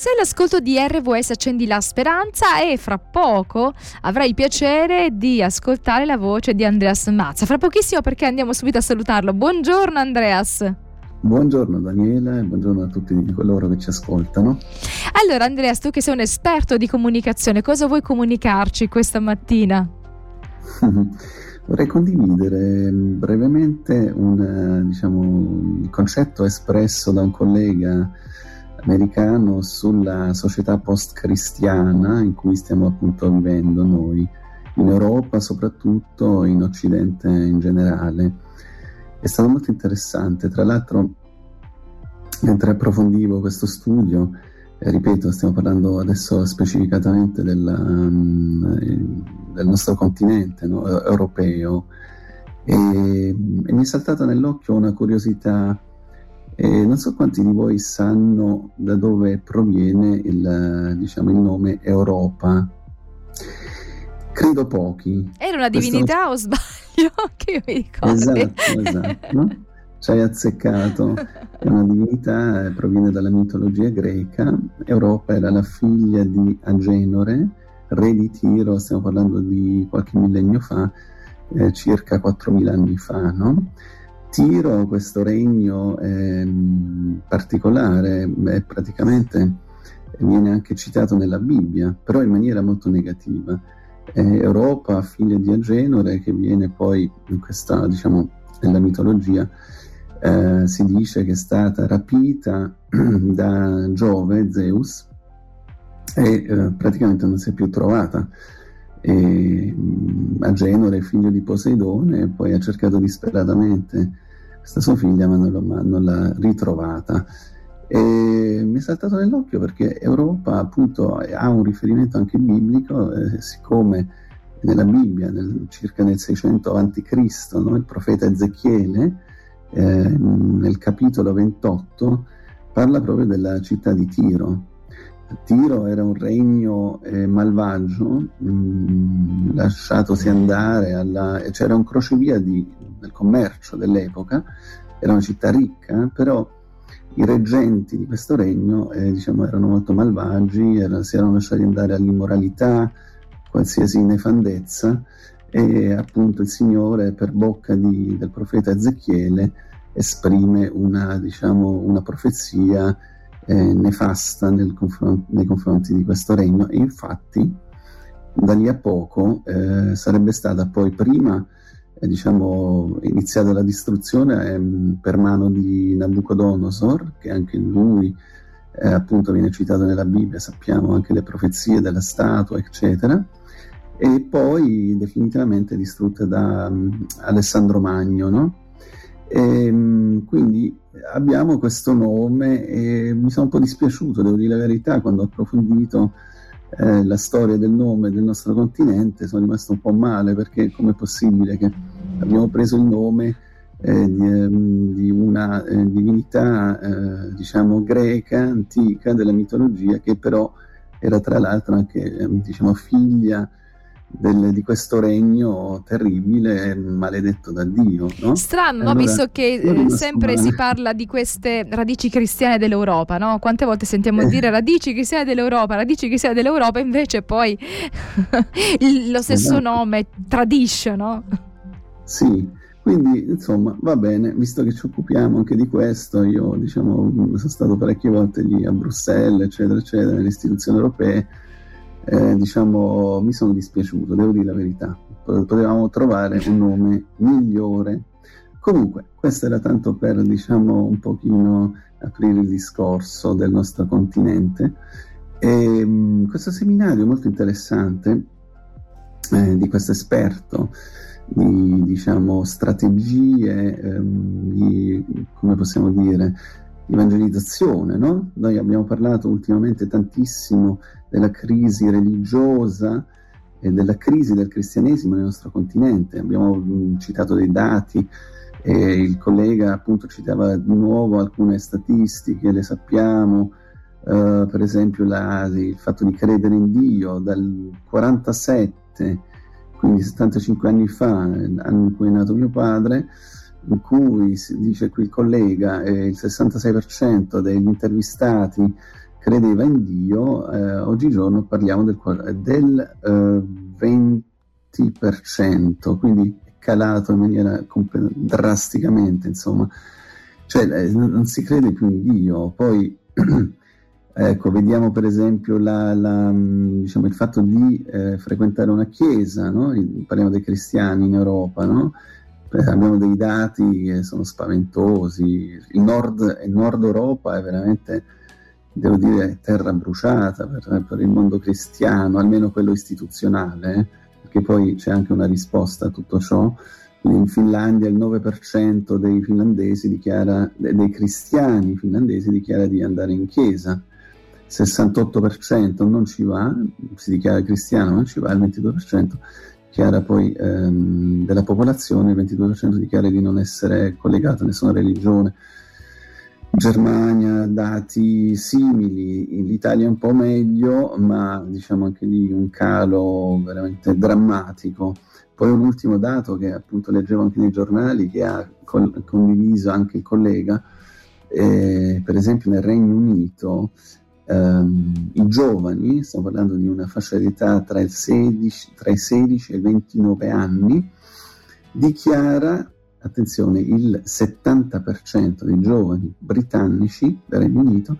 Sei all'ascolto di RVS Accendi la Speranza e fra poco avrai il piacere di ascoltare la voce di Andreas Mazza. Fra pochissimo perché andiamo subito a salutarlo. Buongiorno Andreas. Buongiorno Daniela e buongiorno a tutti coloro che ci ascoltano. Allora Andreas, tu che sei un esperto di comunicazione, cosa vuoi comunicarci questa mattina? Vorrei condividere brevemente un diciamo, concetto espresso da un collega americano sulla società post-cristiana in cui stiamo appunto vivendo noi, in Europa soprattutto, in Occidente in generale. È stato molto interessante, tra l'altro mentre approfondivo questo studio, eh, ripeto, stiamo parlando adesso specificatamente della, um, del nostro continente no? europeo, e, e mi è saltata nell'occhio una curiosità e non so quanti di voi sanno da dove proviene il, diciamo, il nome Europa. Credo pochi. Era una divinità Questo... o sbaglio? che io mi ricordo. Esatto, esatto. Ci hai azzeccato. È una divinità, eh, proviene dalla mitologia greca. Europa era la figlia di Agenore, re di Tiro, stiamo parlando di qualche millennio fa, eh, circa 4.000 anni fa, no? Tiro, questo regno eh, particolare, è praticamente viene anche citato nella Bibbia, però in maniera molto negativa. È Europa, figlia di Agenore, che viene poi in questa, diciamo, nella mitologia, eh, si dice che è stata rapita da Giove, Zeus, e eh, praticamente non si è più trovata. E, Agenore, figlio di Poseidone, poi ha cercato disperatamente questa sua figlia, ma non, ma non l'ha ritrovata. E mi è saltato nell'occhio perché Europa appunto ha un riferimento anche biblico, eh, siccome nella Bibbia, nel, circa nel 600 a.C., no, il profeta Ezechiele, eh, nel capitolo 28, parla proprio della città di Tiro, Tiro era un regno eh, malvagio, mh, mm, lasciatosi andare, alla, c'era un crocevia di, del commercio dell'epoca, era una città ricca, però i reggenti di questo regno eh, diciamo, erano molto malvagi, era, si erano lasciati andare all'immoralità, qualsiasi nefandezza, e appunto il Signore per bocca di, del profeta Ezechiele esprime una, diciamo, una profezia eh, nefasta confront- nei confronti di questo regno e infatti da lì a poco eh, sarebbe stata poi prima eh, diciamo iniziata la distruzione ehm, per mano di Nabucodonosor che anche lui eh, appunto viene citato nella Bibbia sappiamo anche le profezie della statua eccetera e poi definitivamente distrutte da um, Alessandro Magno no? e, um, quindi abbiamo questo nome e mi sono un po' dispiaciuto, devo dire la verità, quando ho approfondito eh, la storia del nome del nostro continente sono rimasto un po' male perché com'è possibile che abbiamo preso il nome eh, di, ehm, di, una eh, divinità eh, diciamo greca antica della mitologia che però era tra l'altro anche ehm, diciamo figlia del, di questo regno terribile maledetto da Dio. No? Strano, allora, visto che eh, sempre si parla di queste radici cristiane dell'Europa, no? quante volte sentiamo eh. dire radici cristiane dell'Europa, radici cristiane dell'Europa, invece poi lo stesso esatto. nome tradisce, no? Sì, quindi insomma va bene, visto che ci occupiamo anche di questo, io diciamo sono stato parecchie volte lì a Bruxelles, eccetera, eccetera, nelle istituzioni europee eh, diciamo, mi sono dispiaciuto, devo dire la verità. Potevamo trovare un nome migliore. Comunque, questo era tanto per, diciamo, un pochino aprire il discorso del nostro continente. E, um, questo seminario molto interessante eh, di questo esperto di diciamo, strategie, ehm, di, come possiamo dire, evangelizzazione. No? Noi abbiamo parlato ultimamente tantissimo della crisi religiosa e della crisi del cristianesimo nel nostro continente. Abbiamo citato dei dati e il collega appunto citava di nuovo alcune statistiche, le sappiamo, uh, per esempio la, il fatto di credere in Dio dal 47, quindi 75 anni fa, anno in cui è nato mio padre, in cui dice qui il collega, eh, il 66% degli intervistati credeva in Dio, eh, oggigiorno parliamo del, del eh, 20%, quindi è calato in maniera comp- drasticamente, insomma, cioè eh, non si crede più in Dio. Poi, ecco, vediamo per esempio la, la, diciamo, il fatto di eh, frequentare una chiesa, no? parliamo dei cristiani in Europa, no? Abbiamo dei dati che sono spaventosi, il nord, il nord Europa è veramente devo dire, terra bruciata per, per, il mondo cristiano, almeno quello istituzionale, eh? perché poi c'è anche una risposta a tutto ciò. In Finlandia il 9% dei finlandesi dichiara, dei cristiani finlandesi dichiara di andare in chiesa, il 68% non ci va, si dichiara cristiano, non ci va, il 22% dichiara poi ehm, della popolazione, il 22% dichiara di non essere collegato a nessuna religione. Germania dati simili, l'Italia un po' meglio, ma diciamo anche lì un calo veramente drammatico. Poi un ultimo dato che appunto leggevo anche nei giornali, che ha col- condiviso anche il collega, eh, per esempio nel Regno Unito ehm, i giovani, stiamo parlando di una fascia di età tra, 16, tra i 16 e i 29 anni, dichiara attenzione, il 70% dei giovani britannici del Regno Unito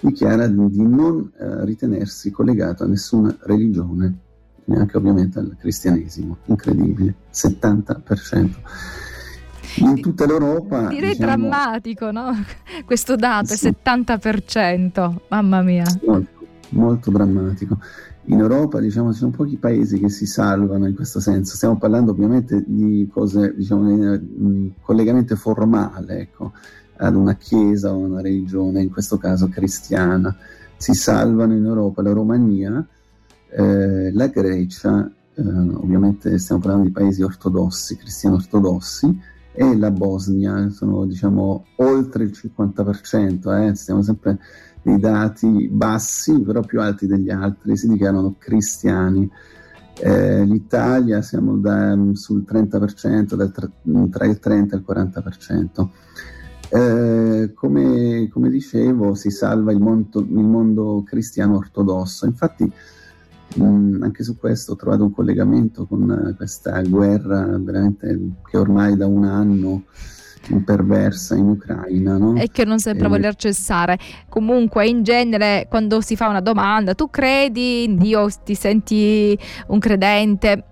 dichiara di non eh, ritenersi collegato a nessuna religione, neanche ovviamente al cristianesimo, incredibile, 70%. In tutta l'Europa... Direi diciamo, drammatico, no? Questo dato, sì. il 70%, mamma mia. Molto, molto drammatico in Europa diciamo, ci sono pochi paesi che si salvano in questo senso. Stiamo parlando ovviamente di cose, diciamo, di collegamento formale, ecco, ad una chiesa o una religione, in questo caso cristiana. Si salvano in Europa la Romania, eh, la Grecia, eh, ovviamente stiamo parlando di paesi ortodossi, cristiani ortodossi, e la Bosnia, sono diciamo oltre il 50%, eh, stiamo sempre dei dati bassi, però più alti degli altri, si dichiarano cristiani. Eh, L'Italia siamo da, mm, sul 30%, dal, tra il 30 e il 40%. Eh, come, come, dicevo, si salva il mondo, il mondo cristiano ortodosso. Infatti, anche su questo ho trovato un collegamento con questa guerra veramente che ormai da un anno perversa in Ucraina. No? E che non sempre e... voler cessare. Comunque, in genere, quando si fa una domanda, tu credi in Dio, ti senti un credente?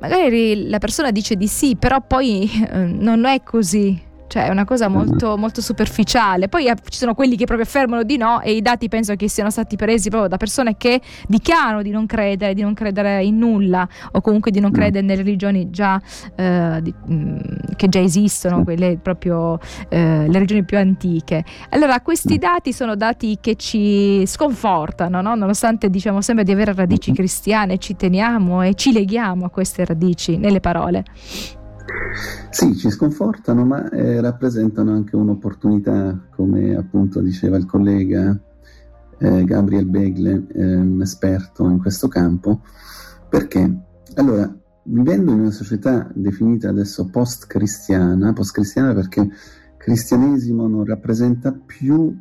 Magari la persona dice di sì, però poi eh, non è così cioè è una cosa molto, molto superficiale. Poi eh, ci sono quelli che proprio affermano di no e i dati penso che siano stati presi proprio da persone che dichiarano di non credere, di non credere in nulla o comunque di non mm. credere nelle religioni già, eh, di, mh, mm, che già esistono, quelle proprio eh, le religioni più antiche. Allora questi dati sono dati che ci sconfortano, no? nonostante diciamo sempre di avere radici cristiane, ci teniamo e ci leghiamo a queste radici nelle parole. Sì, ci sconfortano, ma eh, rappresentano anche un'opportunità, come appunto diceva il collega eh, Gabriel Begle, eh, un esperto in questo campo, perché? Allora, vivendo in una società definita adesso post-cristiana, post-cristiana perché cristianesimo non rappresenta più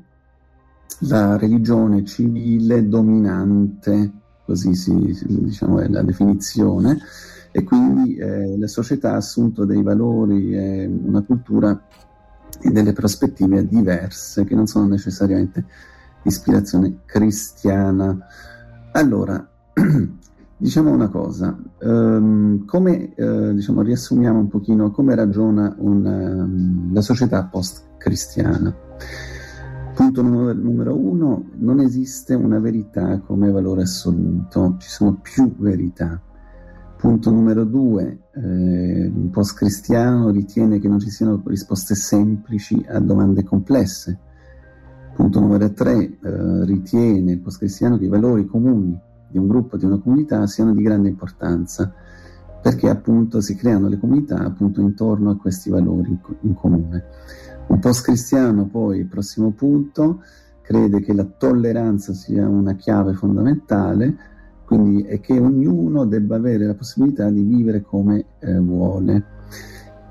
la religione civile dominante, così si, diciamo è la definizione, e quindi eh, la società ha assunto dei valori, e una cultura e delle prospettive diverse che non sono necessariamente ispirazione cristiana. Allora, diciamo una cosa, um, come uh, diciamo, riassumiamo un pochino come ragiona una, um, la società post-cristiana. Punto numero uno, non esiste una verità come valore assoluto, ci sono più verità. Punto numero due, eh, il post-cristiano ritiene che non ci siano risposte semplici a domande complesse. Punto numero tre, eh, ritiene il post-cristiano che i valori comuni di un gruppo, di una comunità siano di grande importanza, perché appunto si creano le comunità appunto intorno a questi valori in comune. Un post-cristiano poi, il prossimo punto, crede che la tolleranza sia una chiave fondamentale, quindi è che ognuno debba avere la possibilità di vivere come eh, vuole.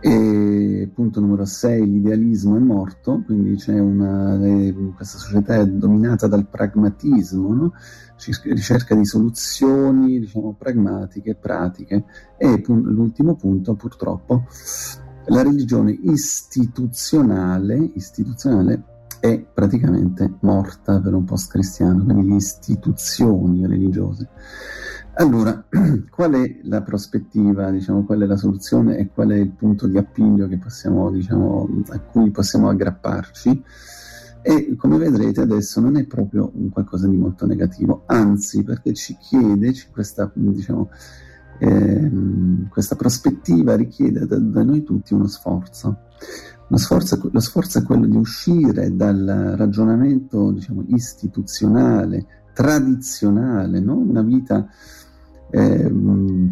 E punto numero 6, l'idealismo è morto, quindi c'è una, questa società è dominata dal pragmatismo, no? ricerca di soluzioni diciamo, pragmatiche, pratiche. E l'ultimo punto, purtroppo, la religione istituzionale, istituzionale è praticamente morta per un post cristiano, quindi le istituzioni religiose. Allora, qual è la prospettiva, diciamo, qual è la soluzione e qual è il punto di appiglio possiamo, diciamo, a cui possiamo aggrapparci? E come vedrete adesso non è proprio un qualcosa di molto negativo, anzi perché ci chiede, questa, diciamo, ehm, questa prospettiva richiede da, da, noi tutti uno sforzo. Uno sforzo. Lo sforzo è quello di uscire dal ragionamento diciamo, istituzionale, tradizionale, no? una vita eh,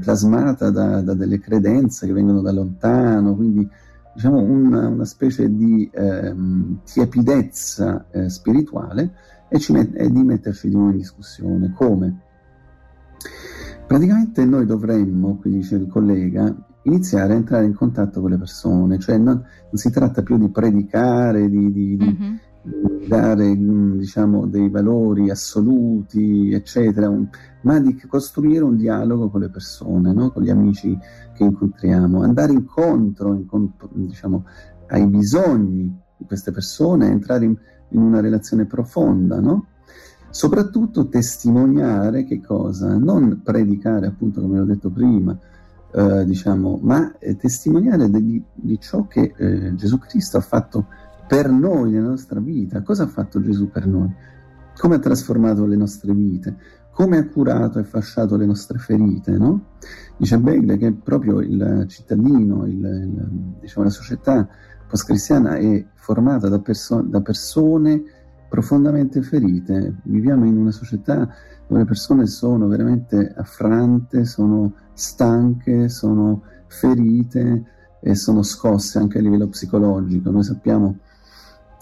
plasmata da, da, delle credenze che vengono da lontano, quindi diciamo una, una specie di eh, tiepidezza eh, spirituale e, met- e, di metterci di nuovo in discussione. Come? Praticamente noi dovremmo, qui dice il collega, iniziare a entrare in contatto con le persone, cioè non, non si tratta più di predicare, di, di, mm-hmm dare diciamo, dei valori assoluti, eccetera, un, ma di costruire un dialogo con le persone, no? con gli amici che incontriamo, andare incontro in, diciamo, ai bisogni di queste persone, entrare in, in una relazione profonda, no? Soprattutto testimoniare che cosa? Non predicare, appunto, come ho detto prima, eh, diciamo, ma eh, testimoniare di, di, ciò che eh, Gesù Cristo ha fatto per noi nella nostra vita. Cosa ha fatto Gesù per noi? Come ha trasformato le nostre vite? Come ha curato e fasciato le nostre ferite? No? Dice Begle che proprio il cittadino, il, il, diciamo, la società post-cristiana è formata da, perso- da persone profondamente ferite. Viviamo in una società dove le persone sono veramente affrante, sono stanche, sono ferite e sono scosse anche a livello psicologico. Noi sappiamo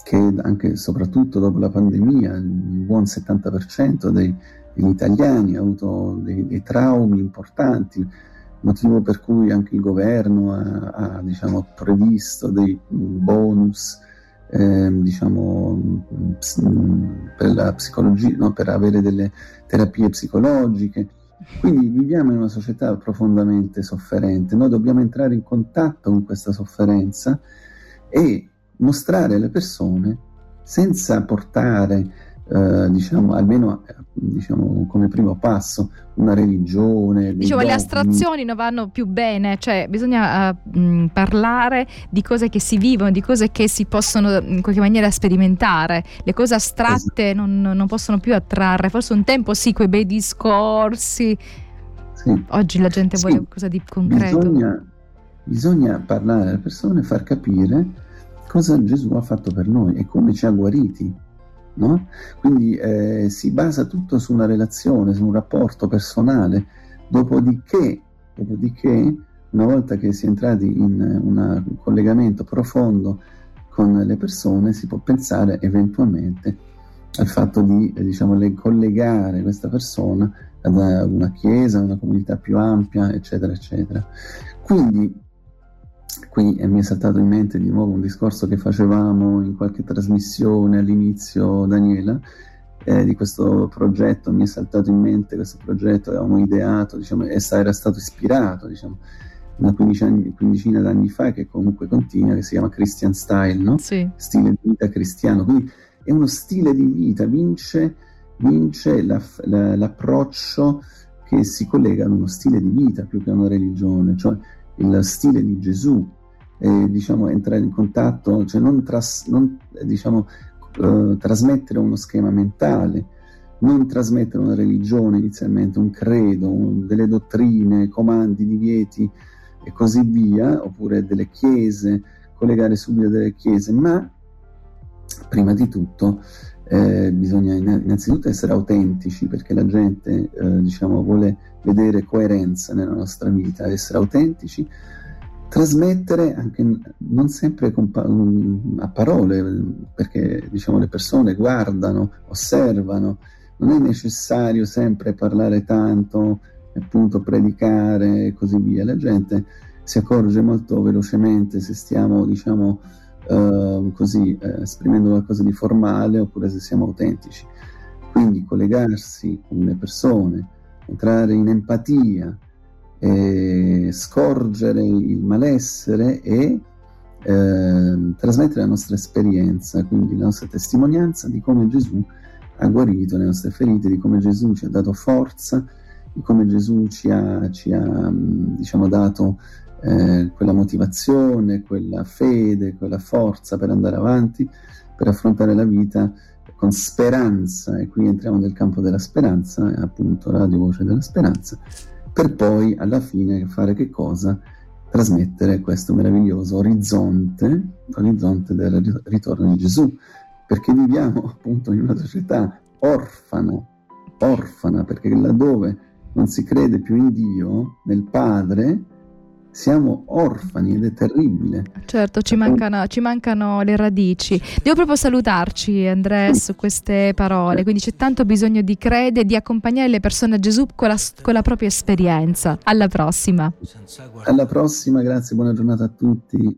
che anche e soprattutto dopo la pandemia il buon 70% dei, degli italiani ha avuto dei, dei, traumi importanti, motivo per cui anche il governo ha, ha diciamo, previsto dei bonus eh, diciamo, per la psicologia, no? per avere delle terapie psicologiche. Quindi viviamo in una società profondamente sofferente, noi dobbiamo entrare in contatto con questa sofferenza e mostrare alle persone senza portare Uh, diciamo, almeno diciamo, come primo passo, una religione. Diciamo, le astrazioni non vanno più bene, cioè bisogna uh, mh, parlare di cose che si vivono, di cose che si possono in qualche maniera sperimentare. Le cose astratte esatto. non, non, possono più attrarre. Forse un tempo sì, quei bei discorsi. Sì. Oggi la gente sì. vuole qualcosa di concreto. Bisogna, bisogna parlare alle persone, far capire cosa Gesù ha fatto per noi e come ci ha guariti. No? Quindi eh, si basa tutto su una relazione, su un rapporto personale, dopodiché, dopodiché una volta che si è entrati in un collegamento profondo con le persone, si può pensare eventualmente al fatto di diciamo, collegare questa persona ad una chiesa, una comunità più ampia, eccetera, eccetera. Quindi qui mi è saltato in mente di nuovo un discorso che facevamo in qualche trasmissione all'inizio, Daniela, eh, di questo progetto, mi è saltato in mente questo progetto, avevamo ideato, diciamo, e era stato ispirato, diciamo, una quindicina, quindicina d'anni fa, che comunque continua, che si chiama Christian Style, no? Sì. Stile di vita cristiano. Quindi è uno stile di vita, vince, vince la, la, l'approccio che si collega ad uno stile di vita più che a una religione, cioè il stile di Gesù, eh, diciamo, entrare in contatto, cioè non, tras, non diciamo, eh, trasmettere uno schema mentale, non trasmettere una religione inizialmente, un credo, un, delle dottrine, comandi, divieti e così via, oppure delle chiese, collegare subito delle chiese, ma prima di tutto eh, bisogna innanzitutto essere autentici perché la gente eh, diciamo, vuole vedere coerenza nella nostra vita, essere autentici, trasmettere anche non sempre pa- a parole perché diciamo, le persone guardano, osservano, non è necessario sempre parlare tanto, appunto predicare e così via, la gente si accorge molto velocemente se stiamo, diciamo, eh, così, eh, esprimendo qualcosa di formale oppure se siamo autentici. Quindi collegarsi con le persone, entrare in empatia, eh, scorgere il malessere e eh, trasmettere la nostra esperienza, quindi la nostra testimonianza di come Gesù ha guarito le nostre ferite, di come Gesù ci ha dato forza, di come Gesù ci ha, ci ha diciamo, dato eh, quella motivazione, quella fede, quella forza per andare avanti, per affrontare la vita con speranza, e qui entriamo nel campo della speranza, appunto Radio Voce della Speranza, per poi alla fine fare che cosa? Trasmettere questo meraviglioso orizzonte, l'orizzonte del ritorno di Gesù, perché viviamo appunto in una società orfana, orfana, perché laddove non si crede più in Dio, nel Padre, siamo orfani ed è terribile. Certo, ci mancano, ci mancano, le radici. Devo proprio salutarci, Andrea, su queste parole. Quindi c'è tanto bisogno di credere, di accompagnare le persone a Gesù con la, con la propria esperienza. Alla prossima. Alla prossima, grazie, buona giornata a tutti.